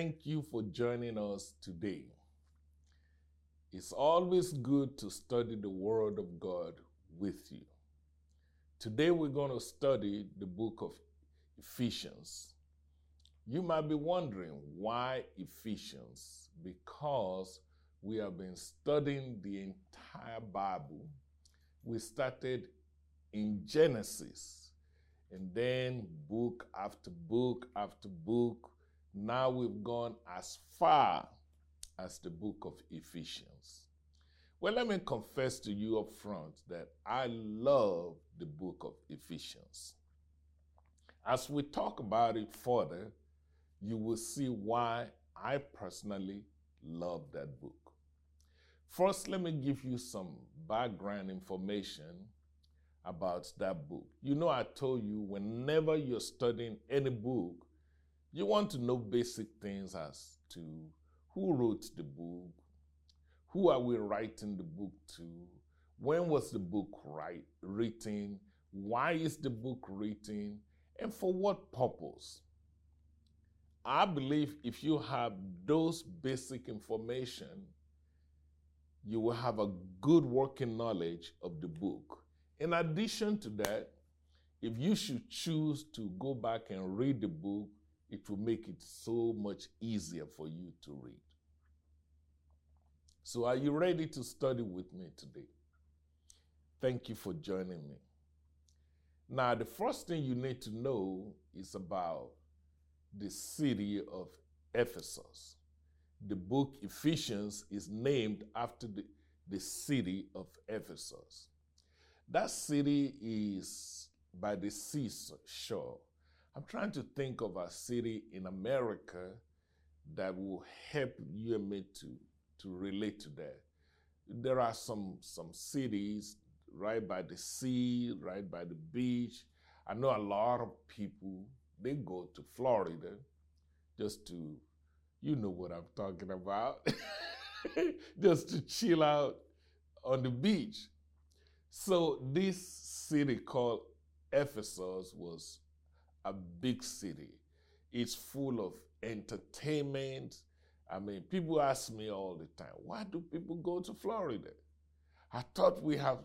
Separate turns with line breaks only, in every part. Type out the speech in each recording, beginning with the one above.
thank you for joining us today. It's always good to study the Word of God with you. Today we're going to study the book of Ephesians. You might be wondering why Ephesians? Because we have been studying the entire Bible. We started in Genesis and then book after book after book. Now we've gone as far as the book of Ephesians. Well, let me confess to you up front that I love the book of Ephesians. As we talk about it further, you will see why I personally love that book. First, let me give you some background information about that book. You know, I told you whenever you're studying any book, you want to know basic things as to who wrote the book, who are we writing the book to, when was the book write, written, why is the book written, and for what purpose. I believe if you have those basic information, you will have a good working knowledge of the book. In addition to that, if you should choose to go back and read the book, it will make it so much easier for you to read. So, are you ready to study with me today? Thank you for joining me. Now, the first thing you need to know is about the city of Ephesus. The book Ephesians is named after the, the city of Ephesus. That city is by the seashore. I'm trying to think of a city in America that will help you and me to, to relate to that. There are some, some cities right by the sea, right by the beach. I know a lot of people, they go to Florida just to, you know what I'm talking about, just to chill out on the beach. So this city called Ephesus was a big city. It's full of entertainment. I mean, people ask me all the time, why do people go to Florida? I thought we have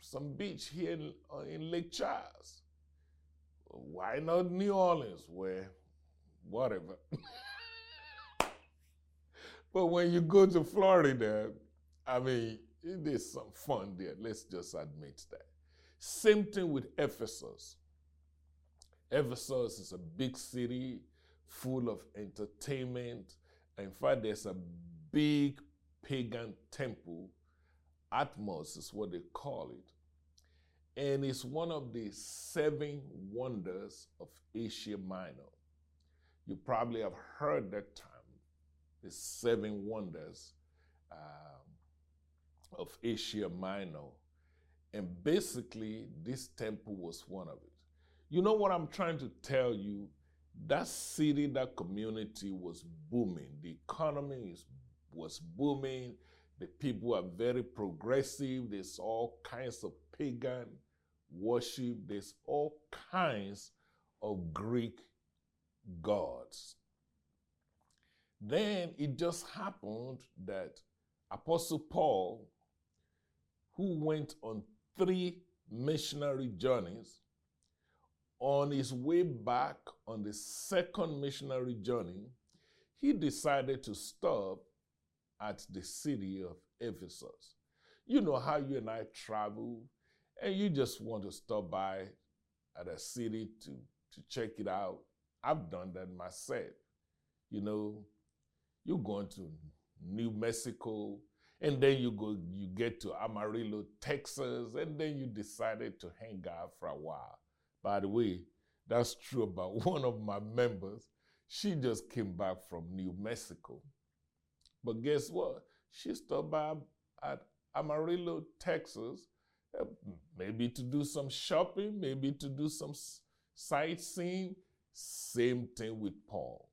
some beach here in, uh, in Lake Charles. Why not New Orleans? Where, whatever. but when you go to Florida, I mean, there's some fun there. Let's just admit that. Same thing with Ephesus. Ephesus is a big city full of entertainment. In fact, there's a big pagan temple. Artemis is what they call it. And it's one of the seven wonders of Asia Minor. You probably have heard that term, the seven wonders um, of Asia Minor. And basically, this temple was one of it. You know what I'm trying to tell you? That city, that community was booming. The economy is, was booming. The people are very progressive. There's all kinds of pagan worship. There's all kinds of Greek gods. Then it just happened that Apostle Paul, who went on three missionary journeys, on his way back on the second missionary journey, he decided to stop at the city of Ephesus. You know how you and I travel, and you just want to stop by at a city to, to check it out. I've done that myself. You know, you're going to New Mexico, and then you go, you get to Amarillo, Texas, and then you decided to hang out for a while. By the way, that's true about one of my members. She just came back from New Mexico. But guess what? She stopped by at Amarillo, Texas, uh, maybe to do some shopping, maybe to do some sightseeing. Same thing with Paul.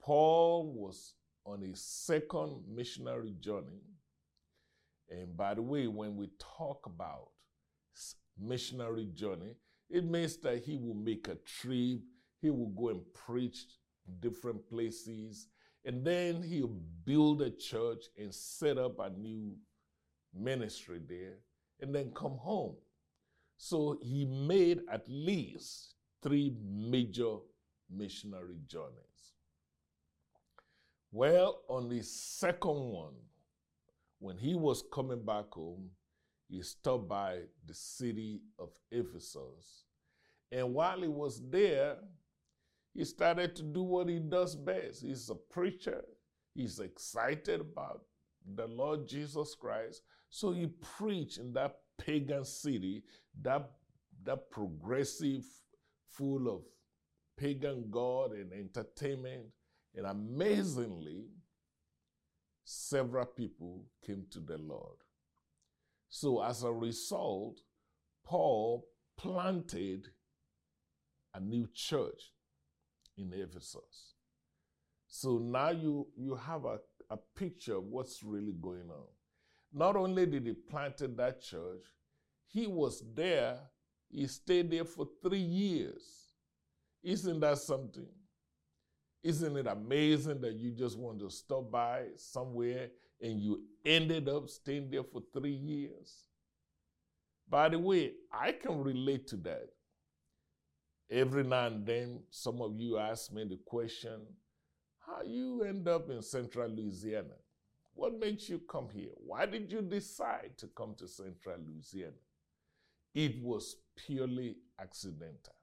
Paul was on a second missionary journey. And by the way, when we talk about missionary journey, it means that he will make a trip, he will go and preach different places. And then he'll build a church and set up a new ministry there and then come home. So he made at least three major missionary journeys. Well, on the second one, when he was coming back home, he stopped by the city of Ephesus. And while he was there, he started to do what he does best. He's a preacher, he's excited about the Lord Jesus Christ. So he preached in that pagan city, that, that progressive, full of pagan God and entertainment. And amazingly, several people came to the Lord. So as a result, Paul planted a new church in Ephesus. So now you, you have a, a picture of what's really going on. Not only did he planted that church, he was there, he stayed there for three years. Isn't that something? Isn't it amazing that you just want to stop by somewhere and you ended up staying there for three years? By the way, I can relate to that. Every now and then, some of you ask me the question how you end up in central Louisiana? What makes you come here? Why did you decide to come to central Louisiana? It was purely accidental.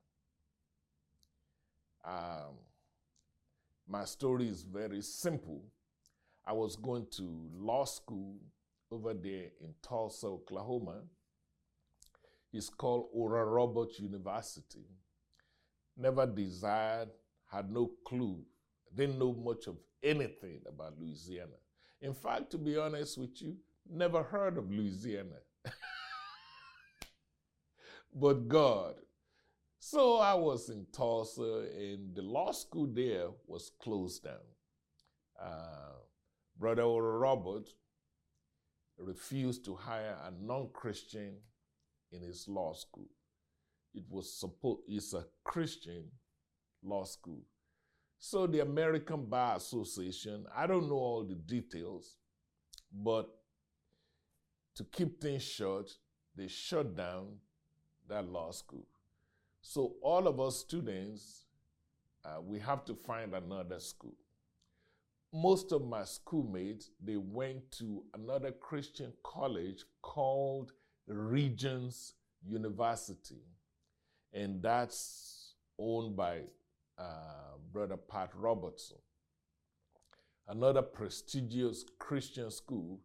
Um, my story is very simple. I was going to law school over there in Tulsa, Oklahoma. It's called Oral Roberts University. Never desired, had no clue, didn't know much of anything about Louisiana. In fact, to be honest with you, never heard of Louisiana. but God so I was in Tulsa, and the law school there was closed down. Uh, Brother Robert refused to hire a non-Christian in his law school. It was supposed it's a Christian law school. So the American Bar Association, I don't know all the details, but to keep things short, they shut down that law school. So all of us students, uh, we have to find another school. Most of my schoolmates, they went to another Christian college called Regents University. And that's owned by uh, Brother Pat Robertson. Another prestigious Christian school,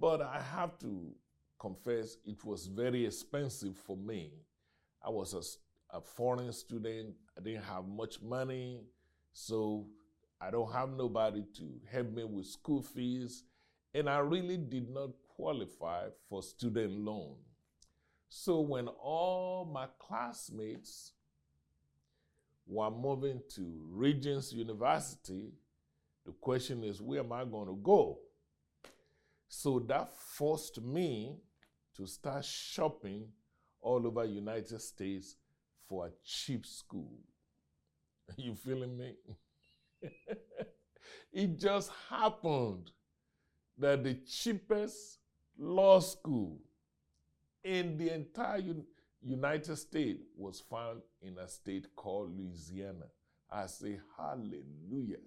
but I have to confess it was very expensive for me. I was a a foreign student. I didn't have much money, so I don't have nobody to help me with school fees, and I really did not qualify for student loan. So when all my classmates were moving to Regents University, the question is, where am I going to go? So that forced me to start shopping all over United States for a cheap school. Are You feeling me? it just happened that the cheapest law school in the entire United States was found in a state called Louisiana. I say, Hallelujah.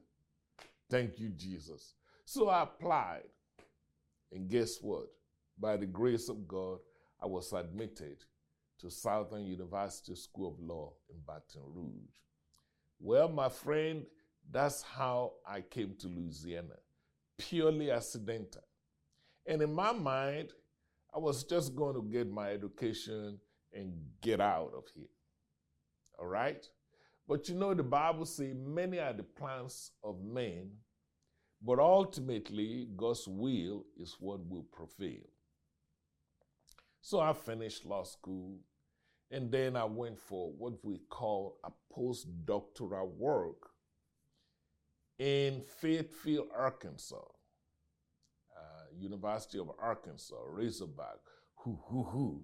Thank you, Jesus. So I applied. And guess what? By the grace of God, I was admitted to Southern University School of Law in Baton Rouge. Well, my friend, that's how I came to Louisiana, purely accidental. And in my mind, I was just going to get my education and get out of here. All right? But you know, the Bible says many are the plans of men, but ultimately, God's will is what will prevail. So I finished law school and then I went for what we call a postdoctoral work in Fayetteville, Arkansas, uh, University of Arkansas, Razorback. Hoo, hoo, hoo.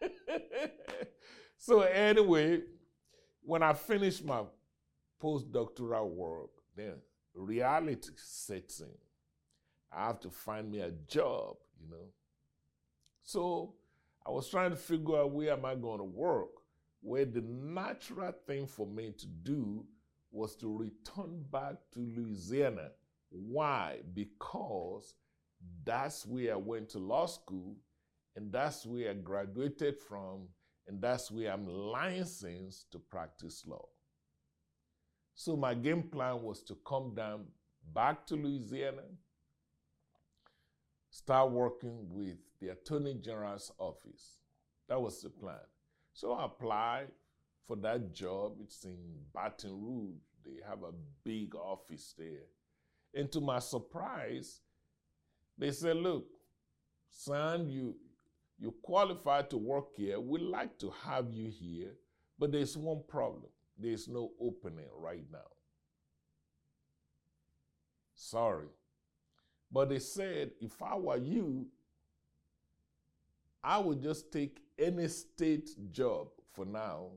so, anyway, when I finished my postdoctoral work, then reality sets in. I have to find me a job, you know. So I was trying to figure out where am I going to work, where the natural thing for me to do was to return back to Louisiana. Why? Because that's where I went to law school, and that's where I graduated from, and that's where I'm licensed to practice law. So my game plan was to come down back to Louisiana, start working with the Attorney General's office. That was the plan. So I applied for that job. It's in Baton Rouge. They have a big office there. And to my surprise, they said, look, son, you you qualified to work here. We'd like to have you here, but there's one problem. There's no opening right now. Sorry. But they said, if I were you, I would just take any state job for now,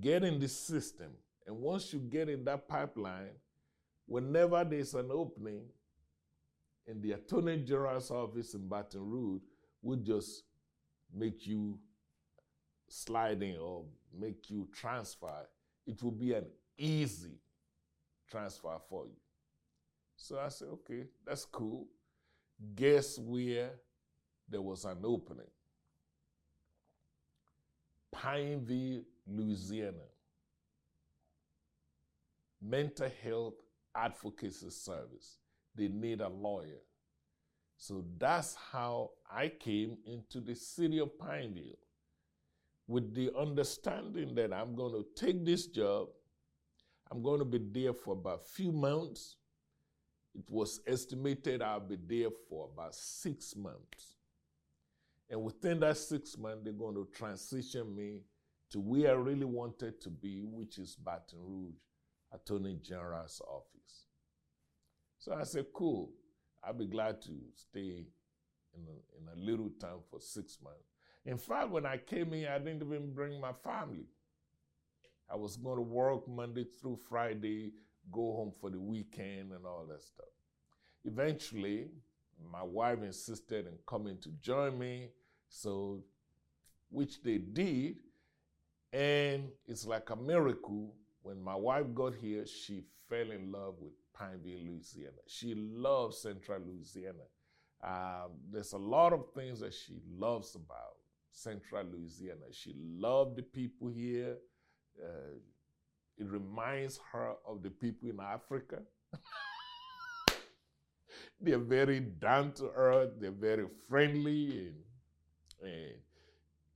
get in the system, and once you get in that pipeline, whenever there's an opening in the Attorney General's office in Baton Rouge, we'll just make you sliding or make you transfer. It will be an easy transfer for you. So I said, okay, that's cool. Guess where there was an opening? Pineville, Louisiana. Mental Health Advocacy Service. They need a lawyer. So that's how I came into the city of Pineville with the understanding that I'm going to take this job. I'm going to be there for about a few months. It was estimated I'll be there for about six months. And within that six months, they're going to transition me to where I really wanted to be, which is Baton Rouge Attorney General's office. So I said, cool. I'll be glad to stay in a, in a little town for six months. In fact, when I came here, I didn't even bring my family. I was going to work Monday through Friday, go home for the weekend, and all that stuff. Eventually, my wife insisted in coming to join me, so which they did, and it's like a miracle. When my wife got here, she fell in love with Pineville, Louisiana. She loves Central Louisiana. Um, there's a lot of things that she loves about Central Louisiana. She loved the people here. Uh, it reminds her of the people in Africa. they're very down to earth, they're very friendly, and, and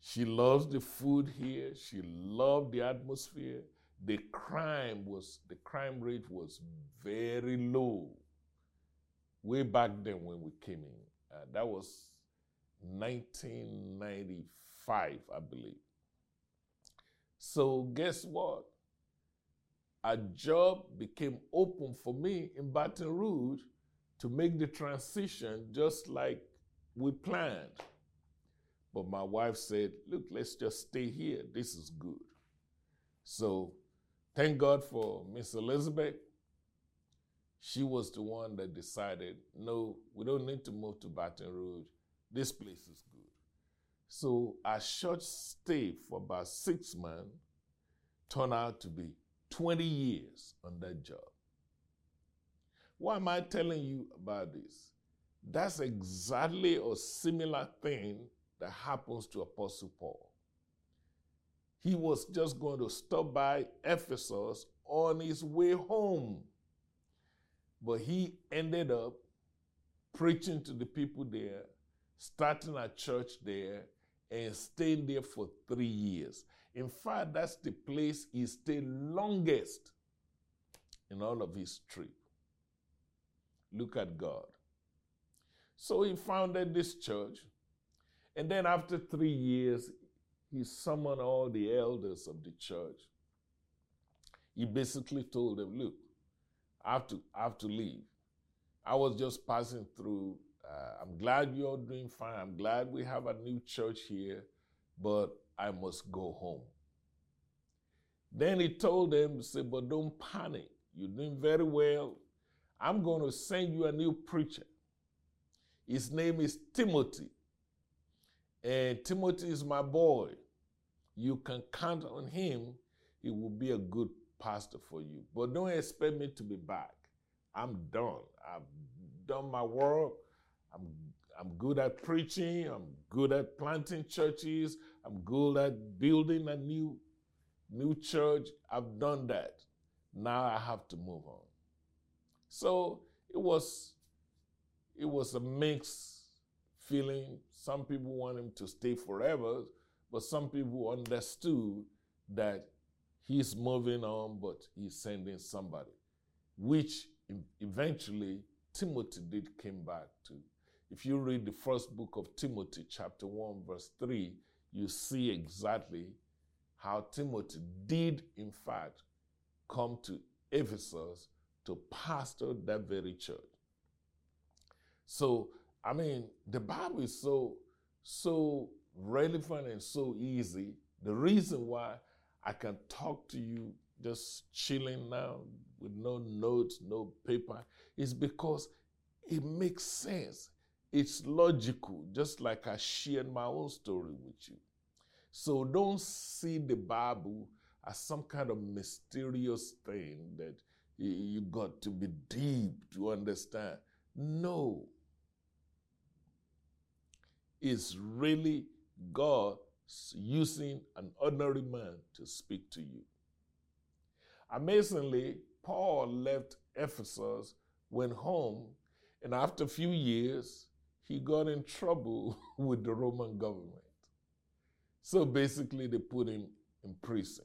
she loves the food here. She loved the atmosphere the crime was the crime rate was very low way back then when we came in. Uh, that was 1995, I believe. So guess what? A job became open for me in Baton Rouge to make the transition just like we planned. But my wife said, look, let's just stay here. This is good. So Thank God for Miss Elizabeth. She was the one that decided, no, we don't need to move to Baton Rouge. This place is good. So a short stay for about six months turned out to be 20 years on that job. Why am I telling you about this? That's exactly a similar thing that happens to Apostle Paul he was just going to stop by Ephesus on his way home. But he ended up preaching to the people there, starting a church there, and staying there for three years. In fact, that's the place he stayed longest in all of his trip. Look at God. So he founded this church. And then after three years, he summoned all the elders of the church. He basically told them, Look, I have to, I have to leave. I was just passing through. Uh, I'm glad you're doing fine. I'm glad we have a new church here, but I must go home. Then he told them, he said, but don't panic. You're doing very well. I'm going to send you a new preacher. His name is Timothy. And Timothy is my boy. You can count on him. He will be a good pastor for you. But don't expect me to be back. I'm done. I've done my work. I'm I'm good at preaching. I'm good at planting churches. I'm good at building a new new church. I've done that. Now I have to move on. So it was it was a mixed feeling. Some people want him to stay forever, but some people understood that he's moving on, but he's sending somebody, which eventually Timothy did came back to. If you read the first book of Timothy, chapter 1, verse 3, you see exactly how Timothy did, in fact, come to Ephesus to pastor that very church. So, I mean, the Bible is so, so relevant and so easy. The reason why I can talk to you just chilling now with no notes, no paper, is because it makes sense. It's logical, just like I shared my own story with you. So don't see the Bible as some kind of mysterious thing that you got to be deep to understand. No. It's really God using an ordinary man to speak to you. Amazingly, Paul left Ephesus, went home, and after a few years, he got in trouble with the Roman government. So basically, they put him in prison.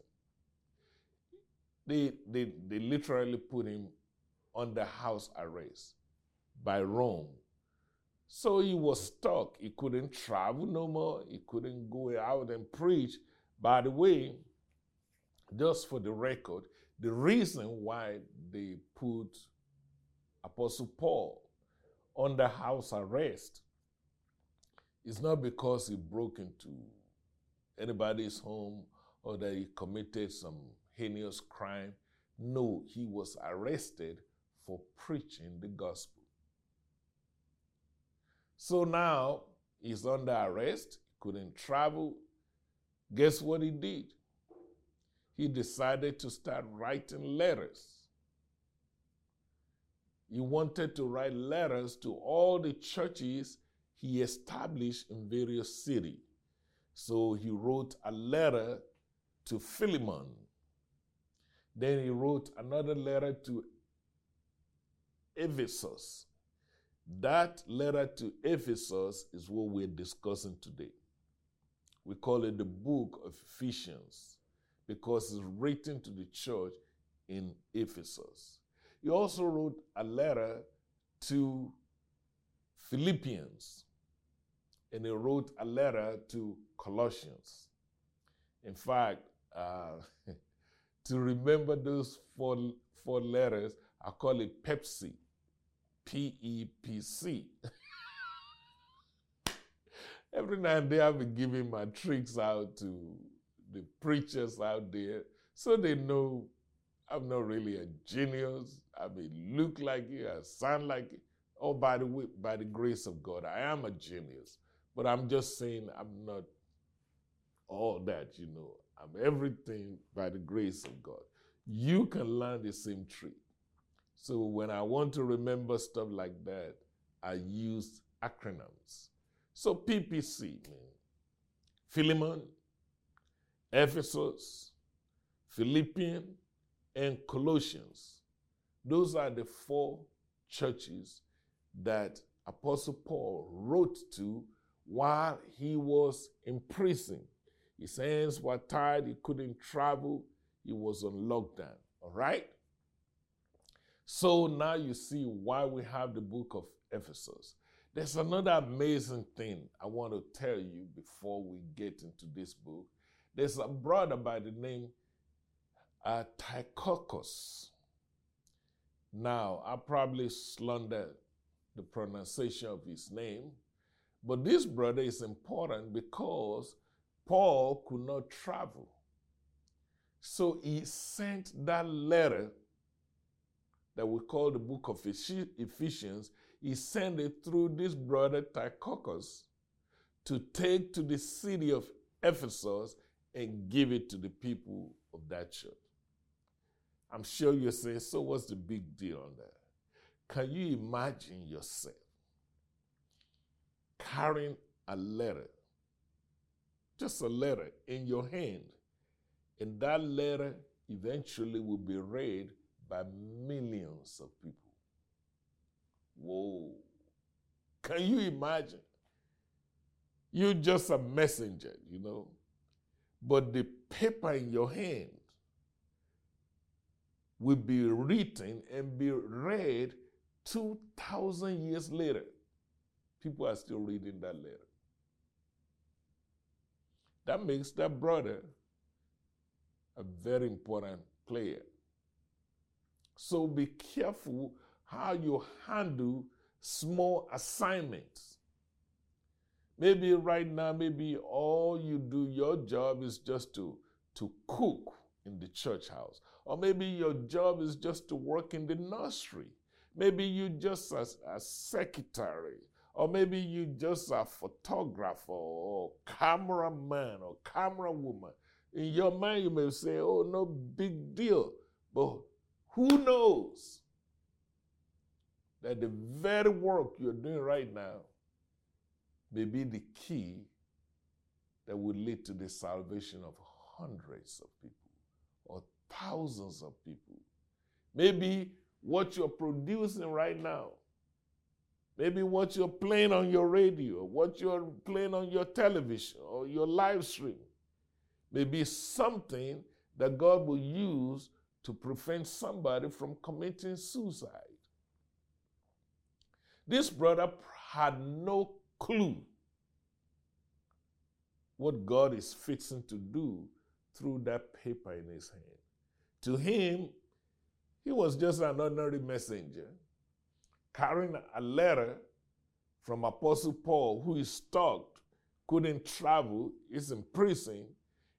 They, they, they literally put him under house arrest by Rome. So he was stuck. He couldn't travel no more. He couldn't go out and preach. By the way, just for the record, the reason why they put Apostle Paul under house arrest is not because he broke into anybody's home or that he committed some heinous crime. No, he was arrested for preaching the gospel. So now he's under arrest, couldn't travel. Guess what he did? He decided to start writing letters. He wanted to write letters to all the churches he established in various cities. So he wrote a letter to Philemon. Then he wrote another letter to Ephesus. That letter to Ephesus is what we're discussing today. We call it the book of Ephesians because it's written to the church in Ephesus. He also wrote a letter to Philippians and he wrote a letter to Colossians. In fact, uh, to remember those four, four letters, I call it Pepsi, P E P C. Every now and then I've been giving my tricks out to the preachers out there so they know I'm not really a genius. I may look like it, I sound like it. Oh, by the way, by the grace of God, I am a genius. But I'm just saying I'm not all that, you know. I'm everything by the grace of God. You can learn the same trick. So when I want to remember stuff like that, I use acronyms. So PPC, means Philemon, Ephesus, Philippian, and Colossians. Those are the four churches that Apostle Paul wrote to while he was in prison. His hands were tied, he couldn't travel, he was on lockdown. All right? So now you see why we have the book of Ephesus. There's another amazing thing I want to tell you before we get into this book. There's a brother by the name uh. Now, I probably slandered the pronunciation of his name, but this brother is important because Paul could not travel. So he sent that letter that we call the book of Ephesians, he sent it through this brother Tychicus to take to the city of Ephesus and give it to the people of that church. I'm sure you're saying, so what's the big deal on that? Can you imagine yourself carrying a letter, just a letter in your hand, and that letter eventually will be read by millions of people? Whoa. Can you imagine? You're just a messenger, you know. But the paper in your hand will be written and be read 2,000 years later. People are still reading that letter. That makes that brother a very important player. So be careful how you handle small assignments. Maybe right now, maybe all you do, your job is just to, to cook in the church house. Or maybe your job is just to work in the nursery. Maybe you just as a secretary. Or maybe you just a photographer or cameraman or camera woman. In your mind, you may say, oh, no big deal. But who knows that the very work you're doing right now may be the key that will lead to the salvation of hundreds of people or thousands of people. Maybe what you're producing right now, maybe what you're playing on your radio, what you're playing on your television or your live stream, may be something that God will use to prevent somebody from committing suicide. This brother had no clue what God is fixing to do through that paper in his hand. To him, he was just an ordinary messenger carrying a letter from Apostle Paul, who is stuck, couldn't travel, is in prison,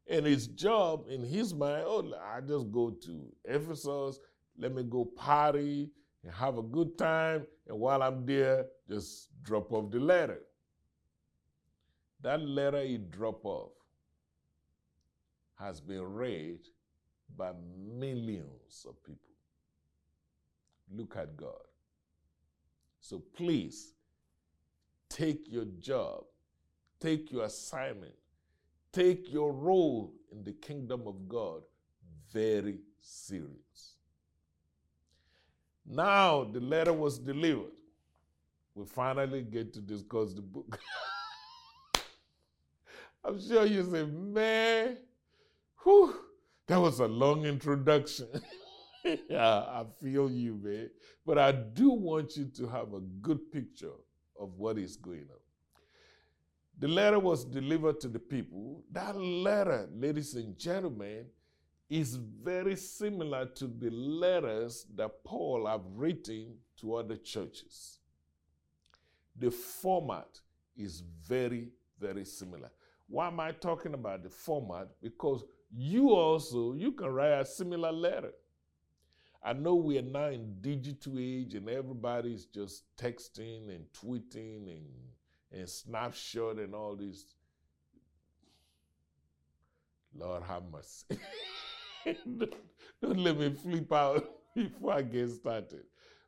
and his job in his mind, oh, I just go to Ephesus, let me go party, and have a good time, and while I'm there, just drop off the letter. That letter he dropped off has been read by millions of people. Look at God. So please take your job, take your assignment, take your role in the kingdom of God very serious. Now the letter was delivered. We finally get to discuss the book. I'm sure you say, man, whew, that was a long introduction. yeah, I feel you, man. But I do want you to have a good picture of what is going on. The letter was delivered to the people. That letter, ladies and gentlemen, is very similar to the letters that Paul have written to other churches. The format is very, very similar. Why am I talking about the format? Because you also you can write a similar letter. I know we are now in digital age and everybody's just texting and tweeting and and snapshot and all this. Lord have mercy. don't, don't let me flip out before I get started.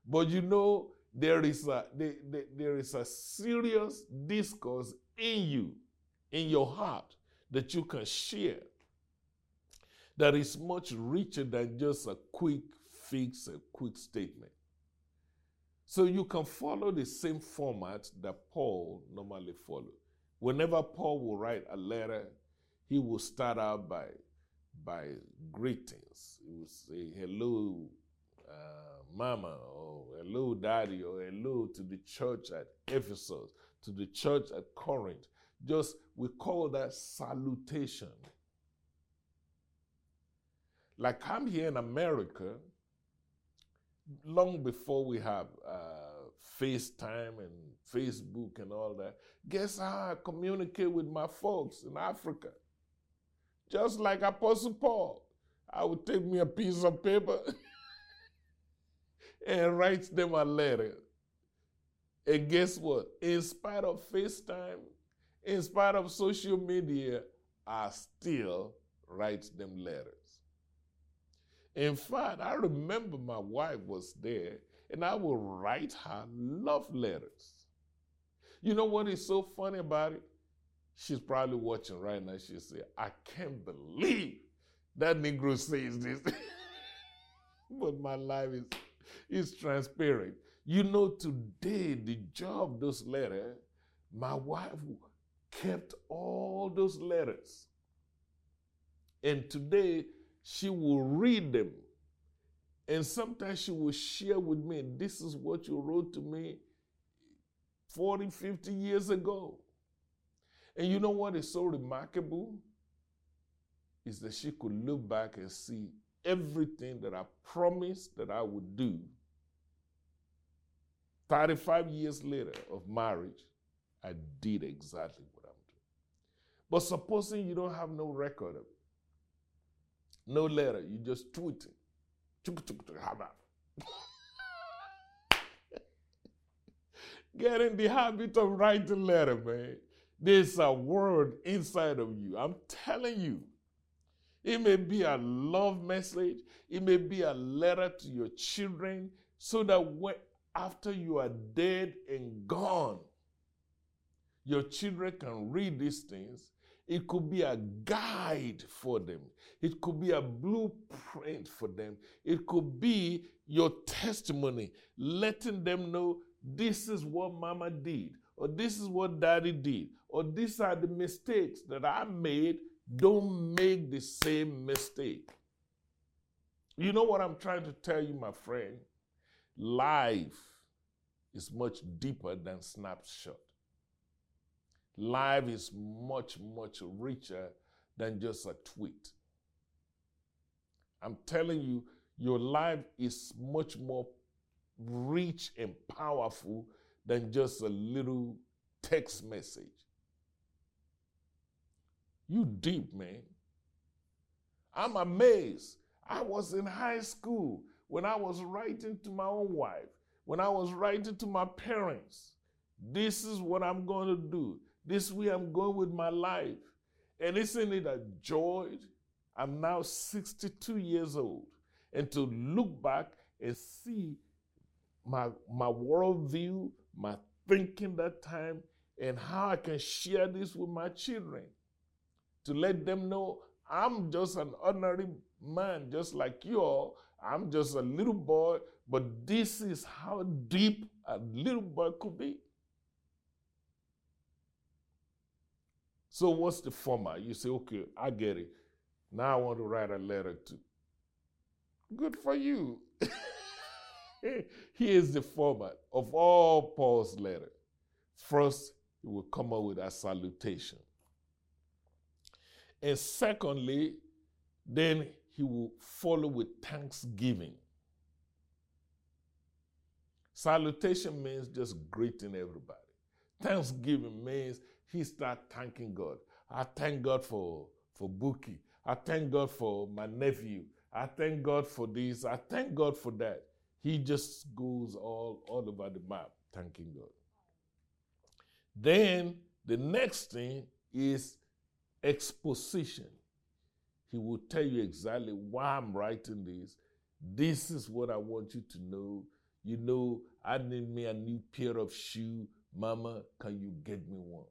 But you know, there is a there, there is a serious discourse in you, in your heart, that you can share. That is much richer than just a quick fix, a quick statement. So you can follow the same format that Paul normally follow. Whenever Paul will write a letter, he will start out by by greetings. He will say, hello, uh, mama, or hello, daddy, or hello to the church at Ephesus, to the church at Corinth. Just, we call that salutation. Like I'm here in America, long before we have uh, FaceTime and Facebook and all that, guess how I communicate with my folks in Africa? Just like Apostle Paul. I would take me a piece of paper and write them a letter. And guess what? In spite of FaceTime, in spite of social media, I still write them letters. In fact, I remember my wife was there and I would write her love letters. You know what is so funny about it? She's probably watching right now. She'll say, I can't believe that Negro says this. but my life is, is transparent. You know, today, the job those letters, my wife kept all those letters. And today, she will read them. And sometimes she will share with me, this is what you wrote to me 40, 50 years ago. And you know what is so remarkable? Is that she could look back and see everything that I promised that I would do 35 years later of marriage, I did exactly what I'm doing. But supposing you don't have no record of no letter, you just about? Get in the habit of writing letter, man. There's a word inside of you. I'm telling you. It may be a love message. It may be a letter to your children so that when, after you are dead and gone, your children can read these things. It could be a guide for them. It could be a blueprint for them. It could be your testimony, letting them know this is what mama did, or this is what daddy did, or these are the mistakes that I made. Don't make the same mistake. You know what I'm trying to tell you, my friend? Life is much deeper than snapshot. Life is much, much richer than just a tweet. I'm telling you, your life is much more rich and powerful than just a little text message. You deep, man. I'm amazed. I was in high school when I was writing to my own wife, when I was writing to my parents. This is what I'm going to do. This way I'm going with my life. And isn't it a joy? I'm now 62 years old. And to look back and see my, my worldview, my thinking that time, and how I can share this with my children. To let them know I'm just an ordinary man, just like you all. I'm just a little boy, but this is how deep a little boy could be. So, what's the format? You say, okay, I get it. Now I want to write a letter to. Good for you. Here's the format of all Paul's letter. First, he will come up with a salutation. And secondly, then he will follow with thanksgiving. Salutation means just greeting everybody. Thanksgiving means he start thanking God. I thank God for, for Buki. I thank God for my nephew. I thank God for this. I thank God for that. He just goes all, all over the map thanking God. Then the next thing is exposition. He will tell you exactly why I'm writing this. This is what I want you to know. You know, I need me a new pair of shoe. Mama, can you get me one?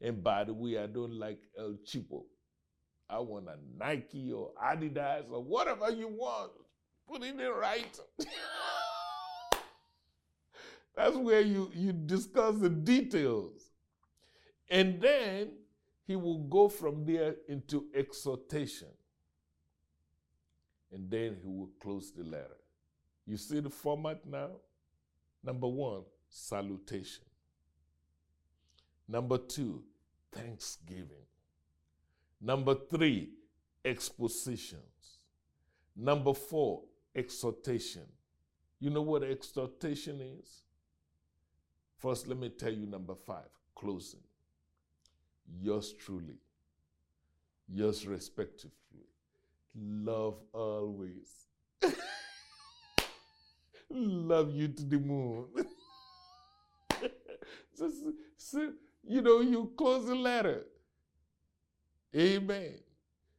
And by the way, I don't like El Cheapo. I want a Nike or Adidas or whatever you want. Put it in right. That's where you, you discuss the details. And then he will go from there into exhortation. And then he will close the letter. You see the format now? Number one, salutation. Number two, thanksgiving. Number three, expositions. Number four, exhortation. You know what exhortation is? First, let me tell you number five, closing. Yours truly, yours respectively. love always. love you to the moon. Just, so, you know, you close the letter. Amen.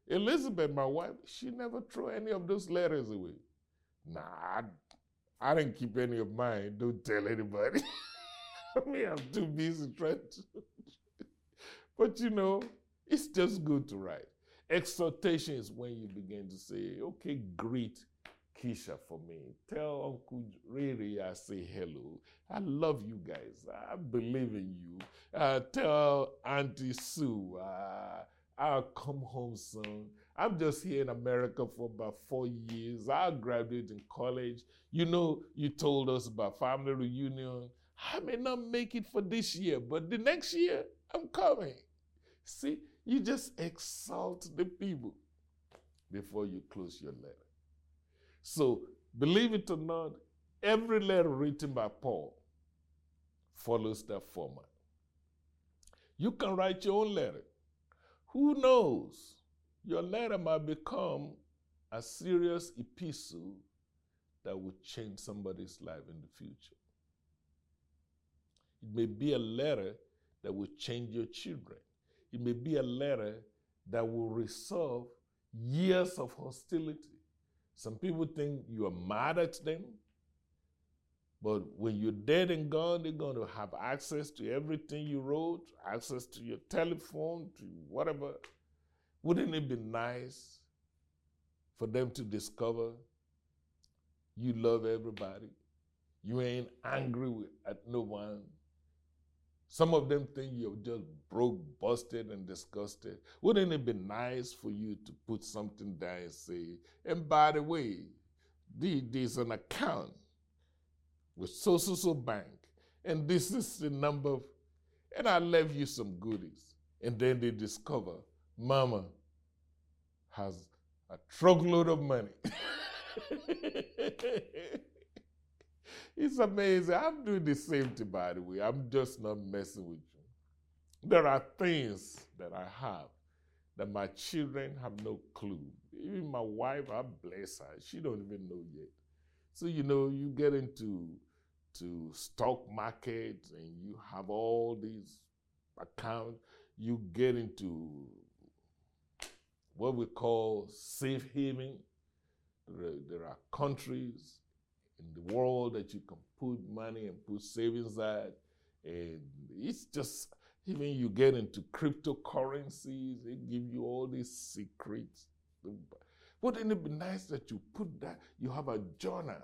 Elizabeth, my wife, she never threw any of those letters away. Nah, I, I didn't keep any of mine. Don't tell anybody. I mean, I'm too busy trying to. but you know, it's just good to write. Exhortation is when you begin to say, okay, greet Keisha for me. Tell Uncle Riri I say hello. I love you guys. I believe in you. Uh, tell Auntie Sue uh, I'll come home soon. I'm just here in America for about four years. I'll graduate in college. You know, you told us about family reunion. I may not make it for this year, but the next year, I'm coming. See, you just exalt the people before you close your letter. So, believe it or not, every letter written by Paul follows that format. You can write your own letter. Who knows? Your letter might become a serious epistle that will change somebody's life in the future. It may be a letter that will change your children. It may be a letter that will resolve years of hostility. Some people think you are mad at them, but when you're dead and gone, they're going to have access to everything you wrote, access to your telephone, to whatever. Wouldn't it be nice for them to discover you love everybody? You ain't angry with, at no one. Some of them think you're just broke, busted, and disgusted. Wouldn't it be nice for you to put something down and say, and by the way, there's an account with so so so bank, and this is the number, and I left you some goodies. And then they discover Mama has a truckload of money. it's amazing. I'm doing the same thing, by the way. I'm just not messing with you. There are things that I have that my children have no clue. Even my wife, I bless her, she don't even know yet. So you know, you get into to stock market and you have all these accounts, you get into what we call safe haven. There, there are countries in the world that you can put money and put savings at, and it's just even you get into cryptocurrencies, they give you all these secrets. Wouldn't it be nice that you put that, you have a journal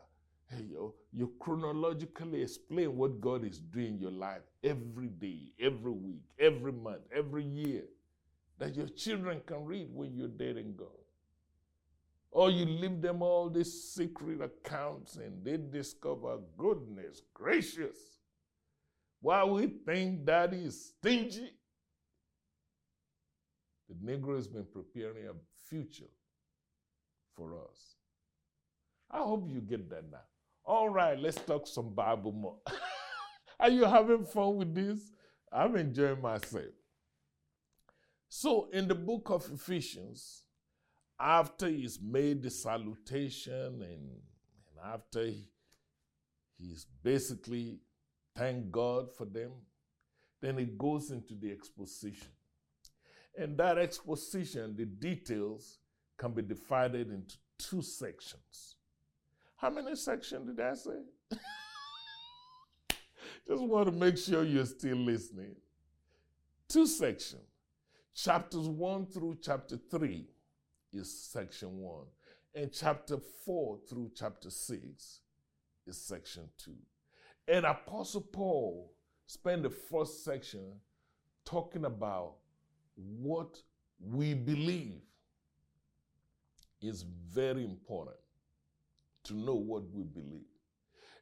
Hey, yo, you chronologically explain what God is doing in your life every day, every week, every month, every year, that your children can read when you're dead and gone. Or you leave them all these secret accounts and they discover goodness gracious. Why we think daddy is stingy? The Negro has been preparing a future for us. I hope you get that now. All right, let's talk some Bible more. Are you having fun with this? I'm enjoying myself. So, in the book of Ephesians, after he's made the salutation and, and after he, he's basically thank God for them, then it goes into the exposition. And that exposition, the details, can be divided into two sections. How many sections did I say? Just want to make sure you're still listening. Two sections. Chapters 1 through chapter 3 is section 1. And chapter 4 through chapter 6 is section 2. And Apostle Paul spent the first section talking about what we believe is very important to know what we believe.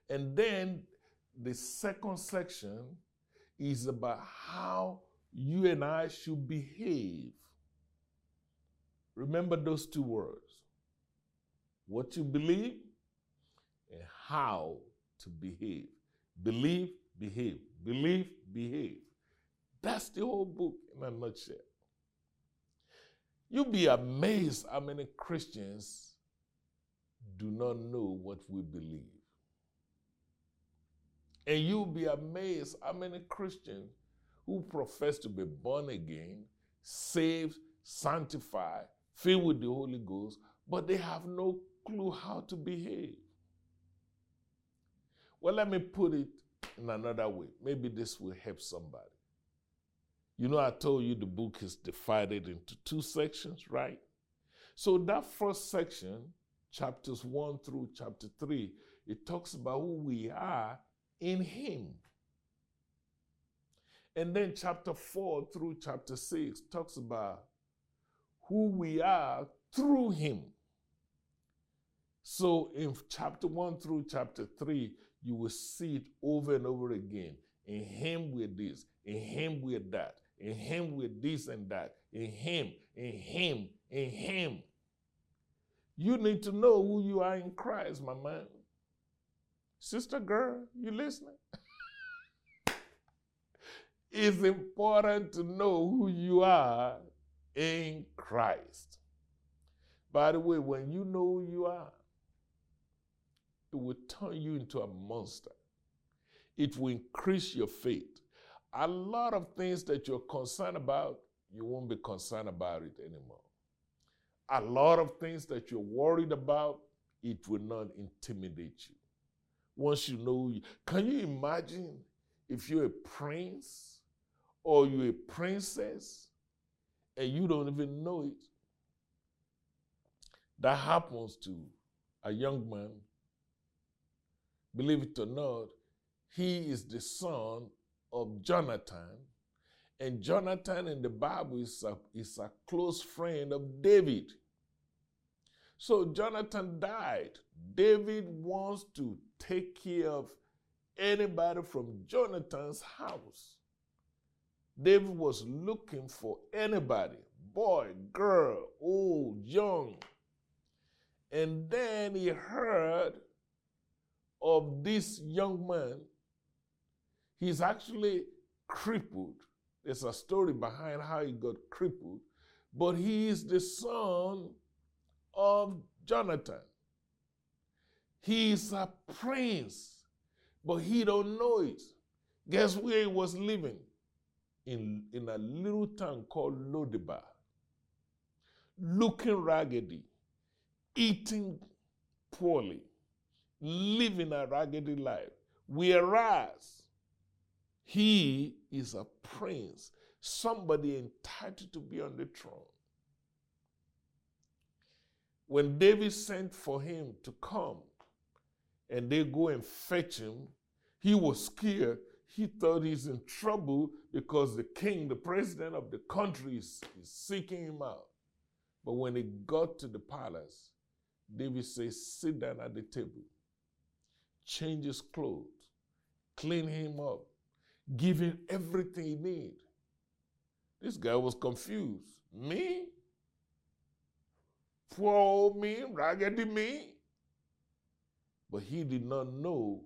And then the second section is about how you and I should behave. Remember those two words what you believe and how to behave. Believe, behave. Believe, behave. That's the whole book in a nutshell. You'll be amazed how many Christians do not know what we believe. And you'll be amazed how many Christians who profess to be born again, saved, sanctified, filled with the Holy Ghost, but they have no clue how to behave. Well, let me put it in another way. Maybe this will help somebody. You know, I told you the book is divided into two sections, right? So, that first section, chapters 1 through chapter 3, it talks about who we are in Him. And then chapter 4 through chapter 6 talks about who we are through Him. So in chapter 1 through chapter 3, you will see it over and over again. In Him we're this, in Him we're that, in Him we're this and that, in Him, in Him, in Him. You need to know who you are in Christ, my man. Sister girl, you listening? it's important to know who you are in Christ. By the way, when you know who you are, it will turn you into a monster. It will increase your faith. A lot of things that you're concerned about, you won't be concerned about it anymore. A lot of things that you're worried about, it will not intimidate you. Once you know, you, can you imagine if you're a prince or you're a princess and you don't even know it? That happens to a young man. Believe it or not, he is the son of Jonathan. And Jonathan in the Bible is a, is a close friend of David. So Jonathan died. David wants to take care of anybody from Jonathan's house. David was looking for anybody boy, girl, old, young. And then he heard of this young man. He's actually crippled. There's a story behind how he got crippled, but he is the son of Jonathan. He is a prince, but he don't know it. Guess where he was living? In, in a little town called Lodebar. Looking raggedy, eating poorly, living a raggedy life. Whereas he is a prince, somebody entitled to be on the throne. When David sent for him to come and they go and fetch him, he was scared. He thought he's in trouble because the king, the president of the country, is, is seeking him out. But when he got to the palace, David says, Sit down at the table, change his clothes, clean him up, give him everything he needs. This guy was confused. Me? poor old me, raggedy me. But he did not know,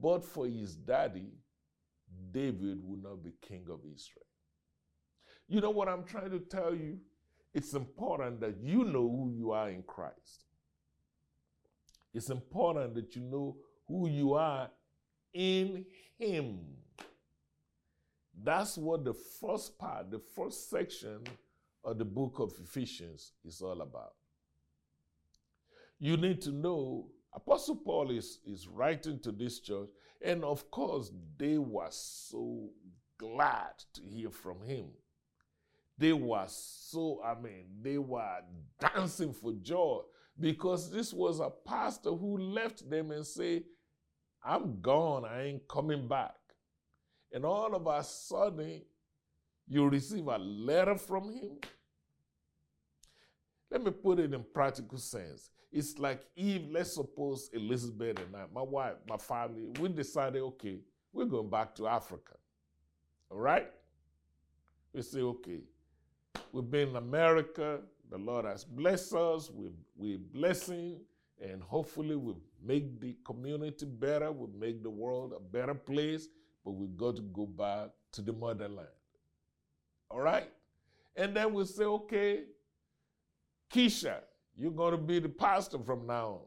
but for his daddy, David would not be king of Israel. You know what I'm trying to tell you? It's important that you know who you are in Christ. It's important that you know who you are in Him. That's what the first part, the first section of the book of Ephesians is all about you need to know Apostle Paul is, is writing to this church, and of course, they were so glad to hear from him. They were so, I mean, they were dancing for joy because this was a pastor who left them and said, I'm gone, I ain't coming back. And all of a sudden, you receive a letter from him. Let me put it in practical sense. It's like Eve, let's suppose Elizabeth and I, my wife, my family, we decided, okay, we're going back to Africa. All right? We say, okay, we've been in America, the Lord has blessed us, we, we're blessing, and hopefully we make the community better, we make the world a better place, but we got to go back to the motherland. All right? And then we say, okay, Keisha, you're going to be the pastor from now on.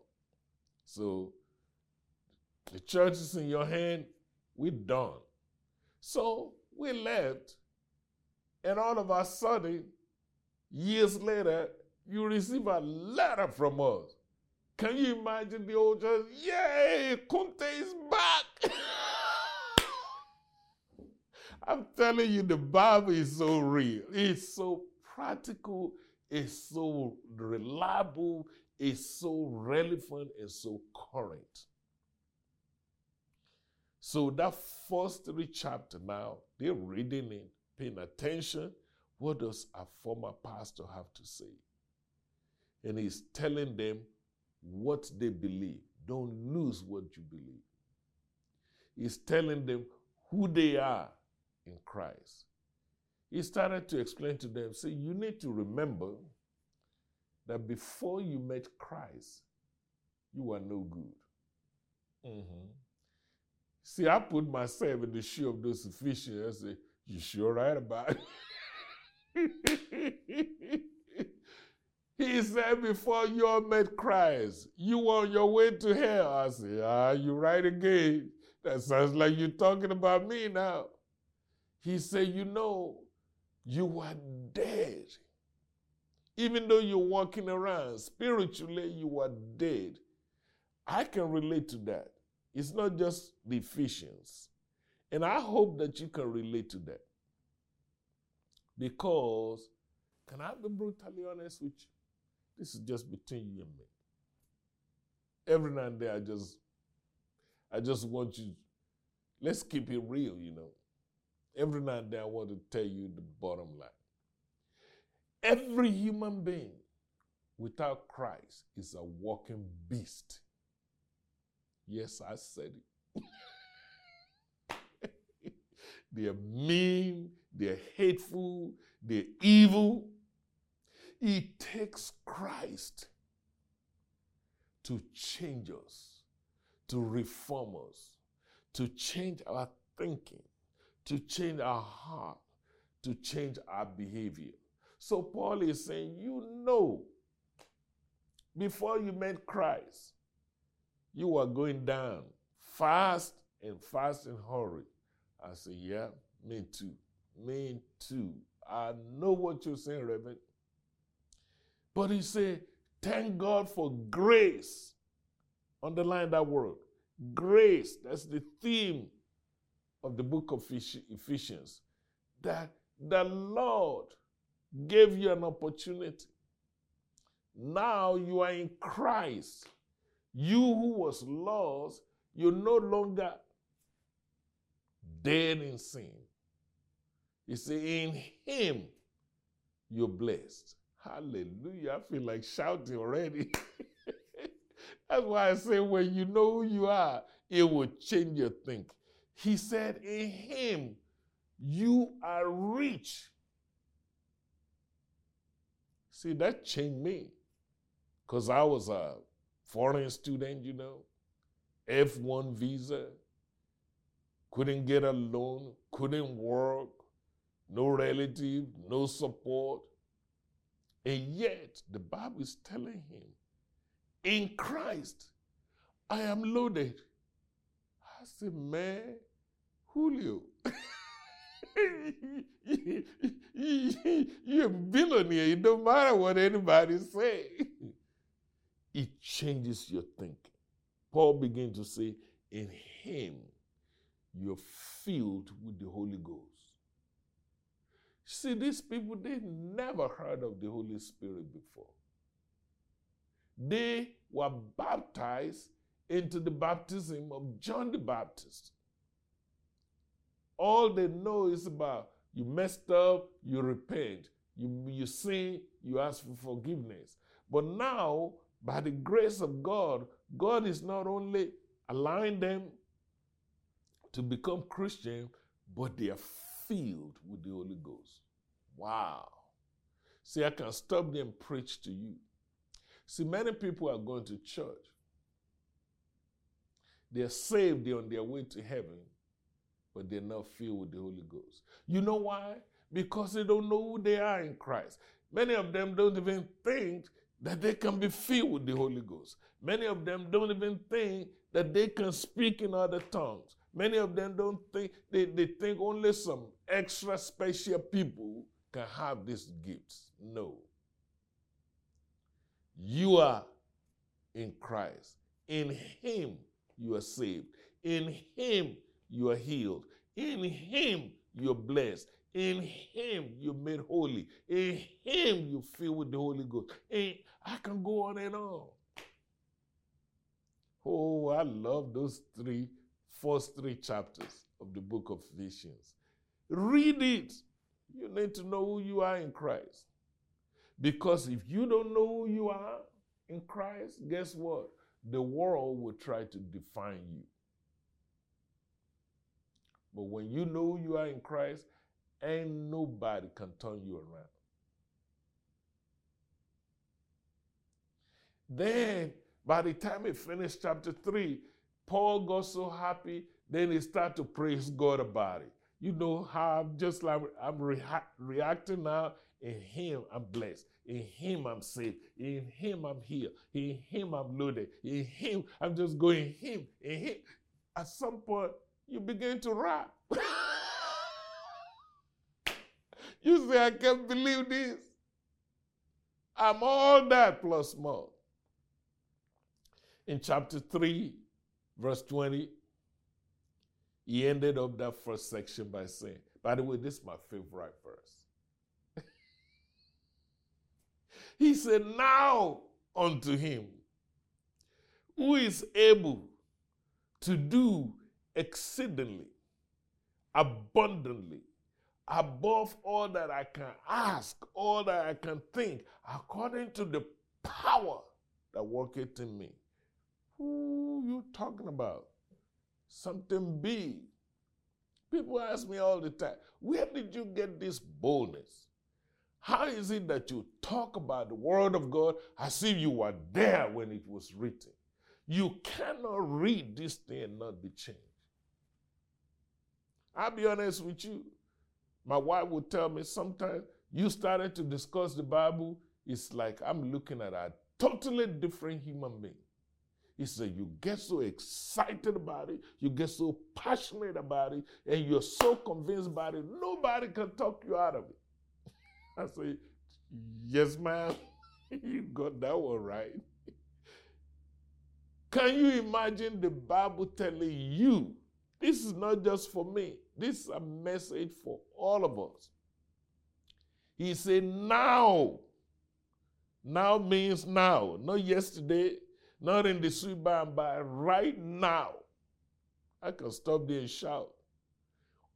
So the church is in your hand. We're done. So we left. And all of a sudden, years later, you receive a letter from us. Can you imagine the old church? Yay, Kunte is back. I'm telling you, the Bible is so real. It's so practical. It's so reliable. It's so relevant and so current. So that first three chapter now, they're reading it, paying attention. What does a former pastor have to say? And he's telling them what they believe. Don't lose what you believe. He's telling them who they are in Christ. He started to explain to them, say, you need to remember that before you met Christ, you were no good. Mm-hmm. See, I put myself in the shoe of those Ephesians. I say, you sure right about it? he said, before you all met Christ, you were on your way to hell. I say, ah, you right again. That sounds like you're talking about me now. He said, You know, you were dead. Even though you're walking around, spiritually, you were dead. I can relate to that. It's not just the Ephesians. And I hope that you can relate to that. Because, can I be brutally honest with you? This is just between you and me. Every now and then I just I just want you, let's keep it real, you know. Every now and then, I want to tell you the bottom line. Every human being without Christ is a walking beast. Yes, I said it. they're mean, they're hateful, they're evil. It takes Christ to change us, to reform us, to change our thinking, to change our heart, to change our behavior. So Paul is saying, you know, before you met Christ, you were going down fast and fast and hurry. I say, yeah, me too. Me too. I know what you're saying, Reverend. But he said, thank God for grace. Underline that word. Grace. That's the theme of the book of Ephesians that the Lord gave you an opportunity. Now you are in Christ. You who was lost, you're no longer dead in sin. You see, in Him, you're blessed. Hallelujah. I feel like shouting already. That's why I say when you know who you are, it will change your thinking. He said, In him you are rich. See, that changed me because I was a foreign student, you know, F1 visa, couldn't get a loan, couldn't work, no relative, no support. And yet, the Bible is telling him, in Christ, I am loaded. I said, man, Julio, you're a billionaire. It don't matter what anybody say. It changes your thinking. Paul began to say, in him, you're filled with the Holy Ghost. See, these people, they never heard of the Holy Spirit before. They were baptized into the baptism of John the Baptist. All they know is about you messed up, you repent. You, you sin, you ask for forgiveness. But now, by the grace of God, God is not only allowing them to become Christian, but they are filled with the Holy Ghost. Wow. See, I can stop them preach to you. See, many people are going to church. They're saved, they're on their way to heaven, but they're not filled with the Holy Ghost. You know why? Because they don't know who they are in Christ. Many of them don't even think that they can be filled with the Holy Ghost. Many of them don't even think that they can speak in other tongues. Many of them don't think, they, they think only some extra special people can have these gifts. No. You are in Christ. In Him, you are saved. In Him, you are healed. In Him, you're blessed. In Him, you're made holy. In Him, you fill with the Holy Ghost. And I can go on and on. Oh, I love those three, first three chapters of the book of Ephesians. Read it. You need to know who you are in Christ. Because if you don't know who you are in Christ, guess what? The world will try to define you. But when you know you are in Christ, ain't nobody can turn you around. Then, by the time he finished chapter 3, Paul got so happy, then he started to praise God about it. You know how I'm just like I'm reacting now. In Him, I'm blessed. In Him, I'm saved. In Him, I'm here. In Him, I'm loaded. In Him, I'm just going. Him. In Him. At some point, you begin to rap. you say, I can't believe this. I'm all that plus more. In chapter 3, verse 20, he ended up that first section by saying, by the way, this is my favorite verse. he said, Now unto him who is able to do exceedingly, abundantly, above all that I can ask, all that I can think, according to the power that worketh in me. Who you talking about? Something big. People ask me all the time, where did you get this boldness? How is it that you talk about the Word of God as if you were there when it was written? You cannot read this thing and not be changed. I'll be honest with you. My wife would tell me sometimes you started to discuss the Bible, it's like I'm looking at a totally different human being. He said, You get so excited about it, you get so passionate about it, and you're so convinced about it, nobody can talk you out of it. I say, Yes, ma'am, you got that one right. Can you imagine the Bible telling you this is not just for me, this is a message for all of us. He said, Now. Now means now, not yesterday, not in the sweet by and by, right now. I can stop there and shout.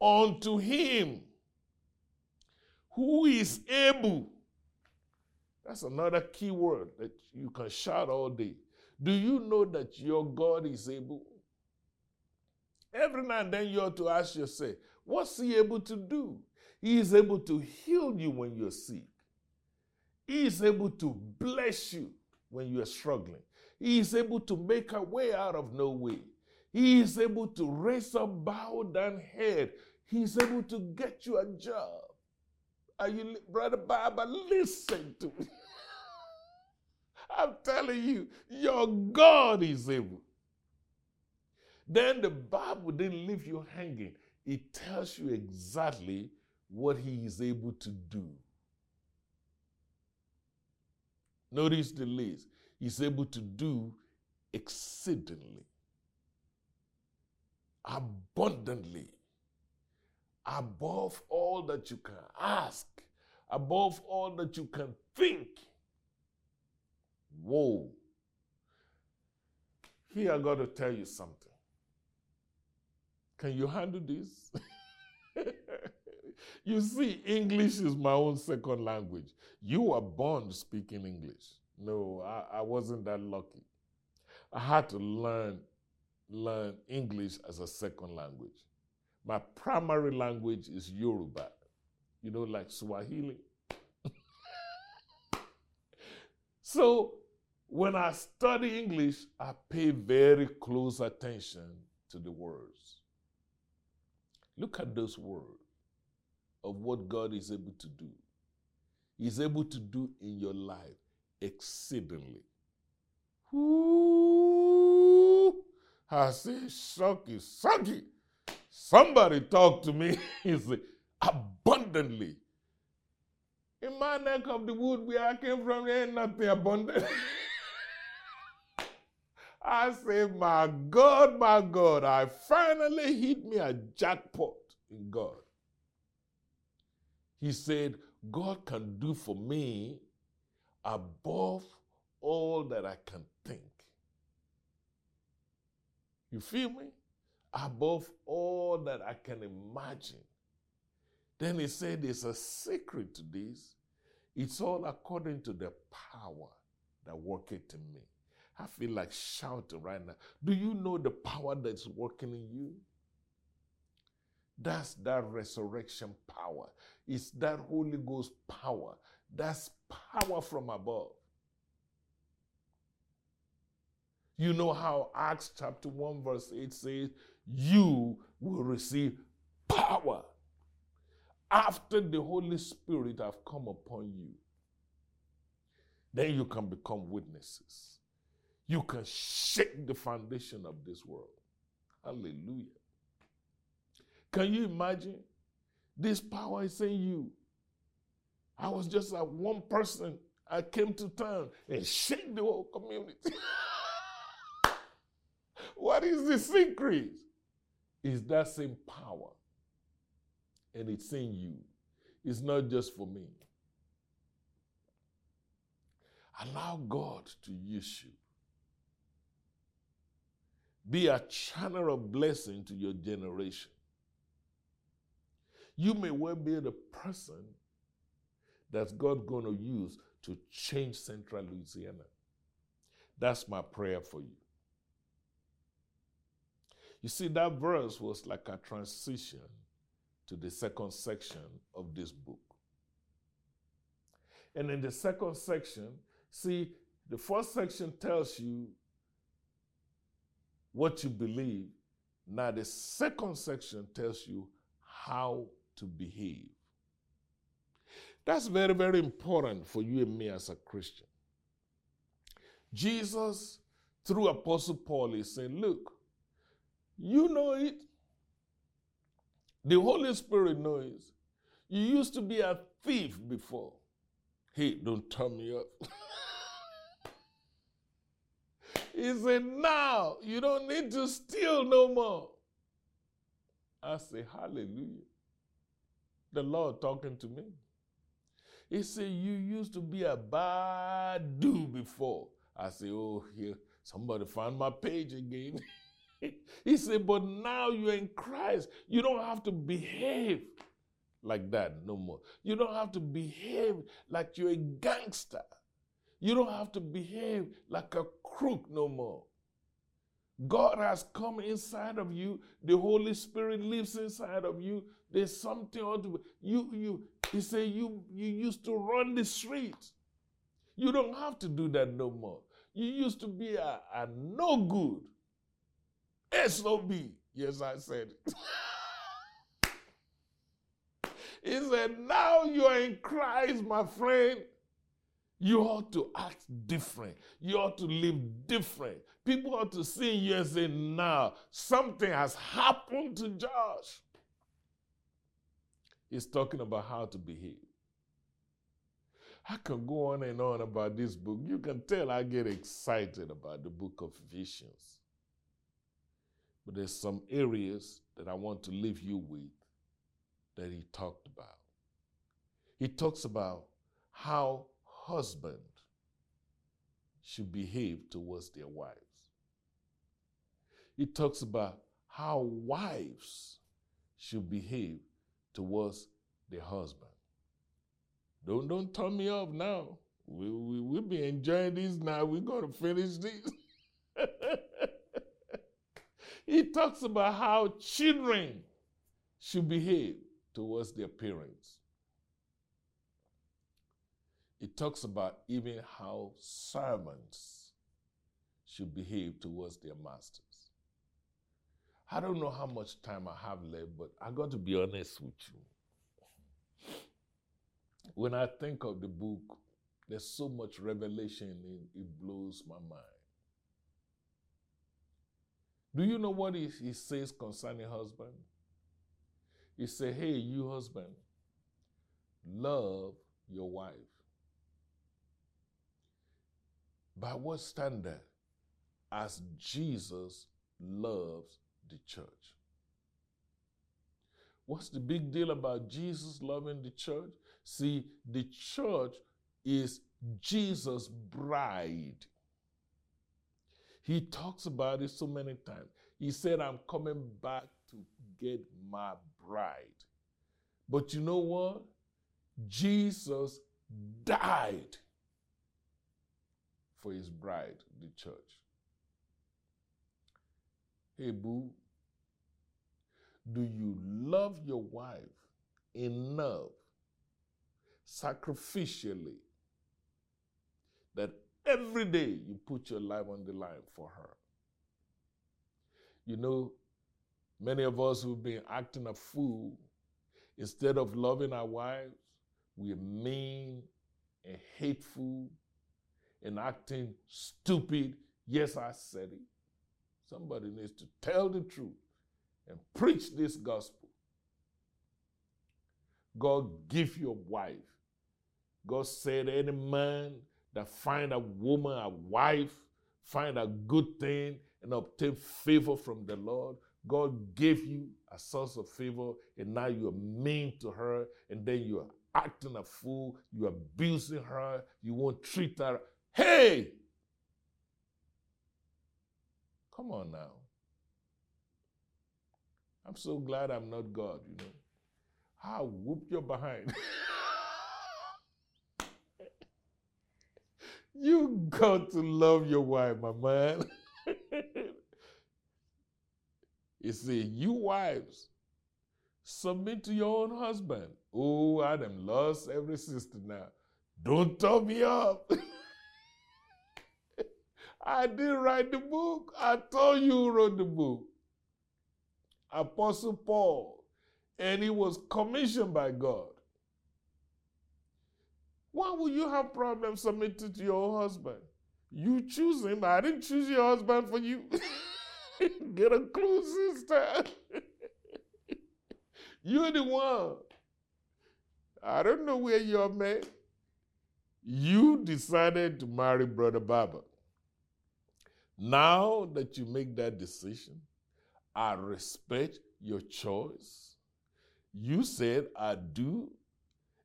Unto him who is able. That's another key word that you can shout all day. Do you know that your God is able? Every now and then you ought to ask yourself, what's he able to do? He is able to heal you when you're sick. He is able to bless you when you are struggling. He is able to make a way out of no way. He is able to raise up bowed down head. He is able to get you a job. Are you, Brother Baba, listen to me. I'm telling you, your God is able. Then the Bible didn't leave you hanging. It tells you exactly what he is able to do. Notice the list He's able to do exceedingly, abundantly, above all that you can ask, above all that you can think. Whoa. Here I got to tell you something. Can you handle this? you see, English is my own second language. You were born speaking English. No, I, I wasn't that lucky. I had to learn learn English as a second language. My primary language is Yoruba, you know, like Swahili. so when I study English, I pay very close attention to the words. Look at those words of what God is able to do. He's able to do in your life exceedingly. Ooh, I say, sucky, sucky. Somebody talk to me. he said, abundantly. In my neck of the wood where I came from, there ain't nothing abundant. I say, my God, my God, I finally hit me a jackpot in God. He said, God can do for me above all that I can think. You feel me? Above all that I can imagine. Then he said, There's a secret to this. It's all according to the power that worketh in me. I feel like shouting right now. Do you know the power that's working in you? That's that resurrection power. It's that Holy Ghost power. That's power from above. You know how Acts chapter 1, verse 8 says, You will receive power after the Holy Spirit have come upon you. Then you can become witnesses you can shake the foundation of this world. Hallelujah. Can you imagine? This power is in you. I was just like one person. I came to town and shake the whole community. what is the secret? Is that same power. And it's in you. It's not just for me. Allow God to use you. Be a channel of blessing to your generation. You may well be the person that God going to use to change central Louisiana. That's my prayer for you. You see, that verse was like a transition to the second section of this book. And in the second section, see, the first section tells you what you believe. Now, the second section tells you how to behave. That's very, very important for you and me as a Christian. Jesus, through Apostle Paul, is saying, Look, you know it. The Holy Spirit knows. You used to be a thief before. Hey, don't turn me up. He said, Now you don't need to steal no more. I say, Hallelujah. The Lord talking to me. He said, You used to be a bad dude before. I say, Oh, here, somebody found my page again. he said, But now you're in Christ. You don't have to behave like that no more. You don't have to behave like you're a gangster. You don't have to behave like a crook no more. God has come inside of you. The Holy Spirit lives inside of you. There's something to you. You he said you you used to run the street. You don't have to do that no more. You used to be a, a no good. SOB. Yes, I said it. he said, Now you are in Christ, my friend. You ought to act different. You ought to live different. People ought to see you and say, now something has happened to Josh. He's talking about how to behave. I can go on and on about this book. You can tell I get excited about the book of Ephesians. But there's some areas that I want to leave you with that he talked about. He talks about how husband should behave towards their wives. It talks about how wives should behave towards their husband. Don't don't turn me off now. We we we'll be enjoying this now. We're gonna finish this. he talks about how children should behave towards their parents it talks about even how servants should behave towards their masters. I don't know how much time I have left, but I got to be honest with you. when I think of the book, there's so much revelation in it blows my mind. Do you know what he, he says concerning husband? He said, Hey, you husband, love your wife. By what standard? As Jesus loves the church. What's the big deal about Jesus loving the church? See, the church is Jesus' bride. He talks about it so many times. He said, I'm coming back to get my bride. But you know what? Jesus died for his bride, the church. Hey, boo, do you love your wife enough sacrificially that every day you put your life on the line for her? You know, many of us who've been acting a fool, instead of loving our wives, we're mean and hateful and acting stupid. Yes, I said it. Somebody needs to tell the truth and preach this gospel. God give you a wife. God said, any man that find a woman, a wife, find a good thing and obtain favor from the Lord. God gave you a source of favor, and now you're mean to her, and then you're acting a fool, you're abusing her, you won't treat her. Hey! Come on now. I'm so glad I'm not God, you know. I'll whoop your behind. you got to love your wife, my man. you see, you wives, submit to your own husband. Oh, done lost every sister now. Don't turn me up. I didn't write the book. I told you who wrote the book. Apostle Paul. And he was commissioned by God. Why would you have problems submitting to your husband? You choose him. I didn't choose your husband for you. Get a clue, sister. You're the one. I don't know where you're met. You decided to marry Brother Baba. Now that you make that decision, I respect your choice. You said I do,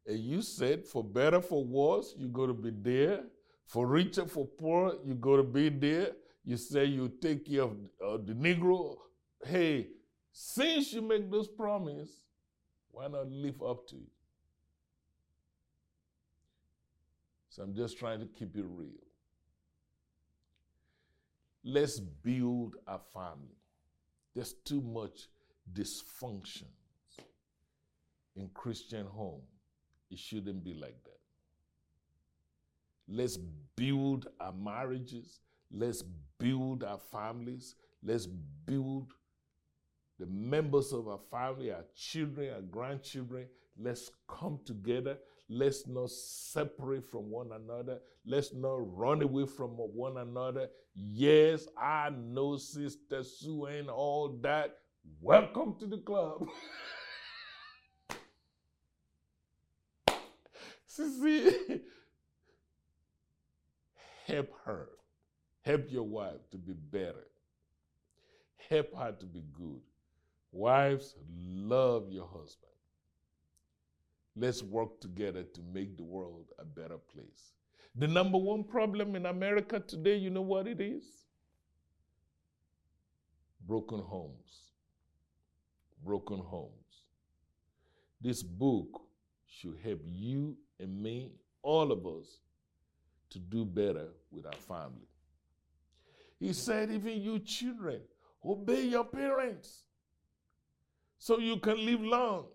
and you said for better, for worse, you're going to be there. For richer, for poor, you're going to be there. You say you take care of, of the Negro. Hey, since you make those promises, why not live up to it? So I'm just trying to keep it real. Let's build a family. There's too much dysfunction in Christian home. It shouldn't be like that. Let's build our marriages. Let's build our families. Let's build the members of our family, our children, our grandchildren. Let's come together. Let's not separate from one another. Let's not run away from one another. Yes, I know Sister Sue and all that. Welcome to the club. See, help her. Help your wife to be better. Help her to be good. Wives, love your husband. Let's work together to make the world a better place. The number one problem in America today, you know what it is? Broken homes. Broken homes. This book should help you and me, all of us, to do better with our family. He said, even you children, obey your parents so you can live long.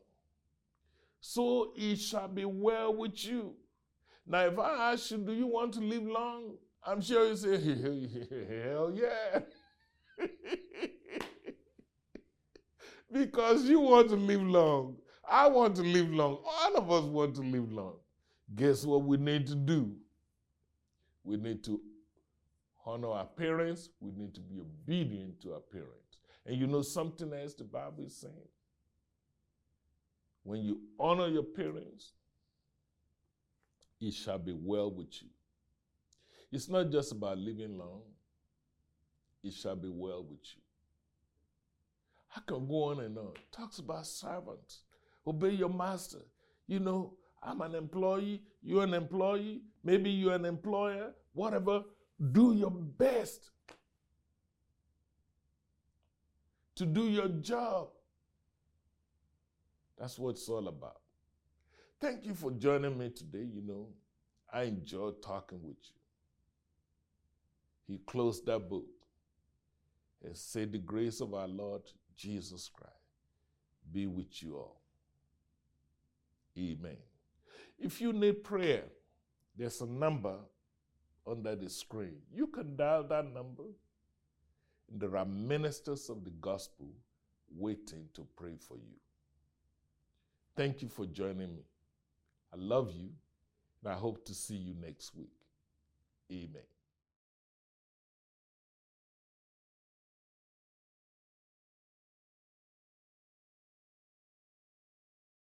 So it shall be well with you. Now, if I ask you, do you want to live long? I'm sure you say, hell yeah. because you want to live long. I want to live long. All of us want to live long. guess what we need to do? We need to honor our parents. We need to be obedient to our parents. And you know something else the Bible is saying? When you honor your parents, it shall be well with you. It's not just about living long, it shall be well with you. I can go on and on. Talks about servants. Obey your master. You know, I'm an employee, you're an employee, maybe you're an employer, whatever. Do your best to do your job. That's what it's all about. Thank you for joining me today. You know, I enjoyed talking with you. He closed that book and said, The grace of our Lord Jesus Christ be with you all. Amen. If you need prayer, there's a number under the screen. You can dial that number. There are ministers of the gospel waiting to pray for you. Thank you for joining me. I love you, and I hope to see you next week. Amen.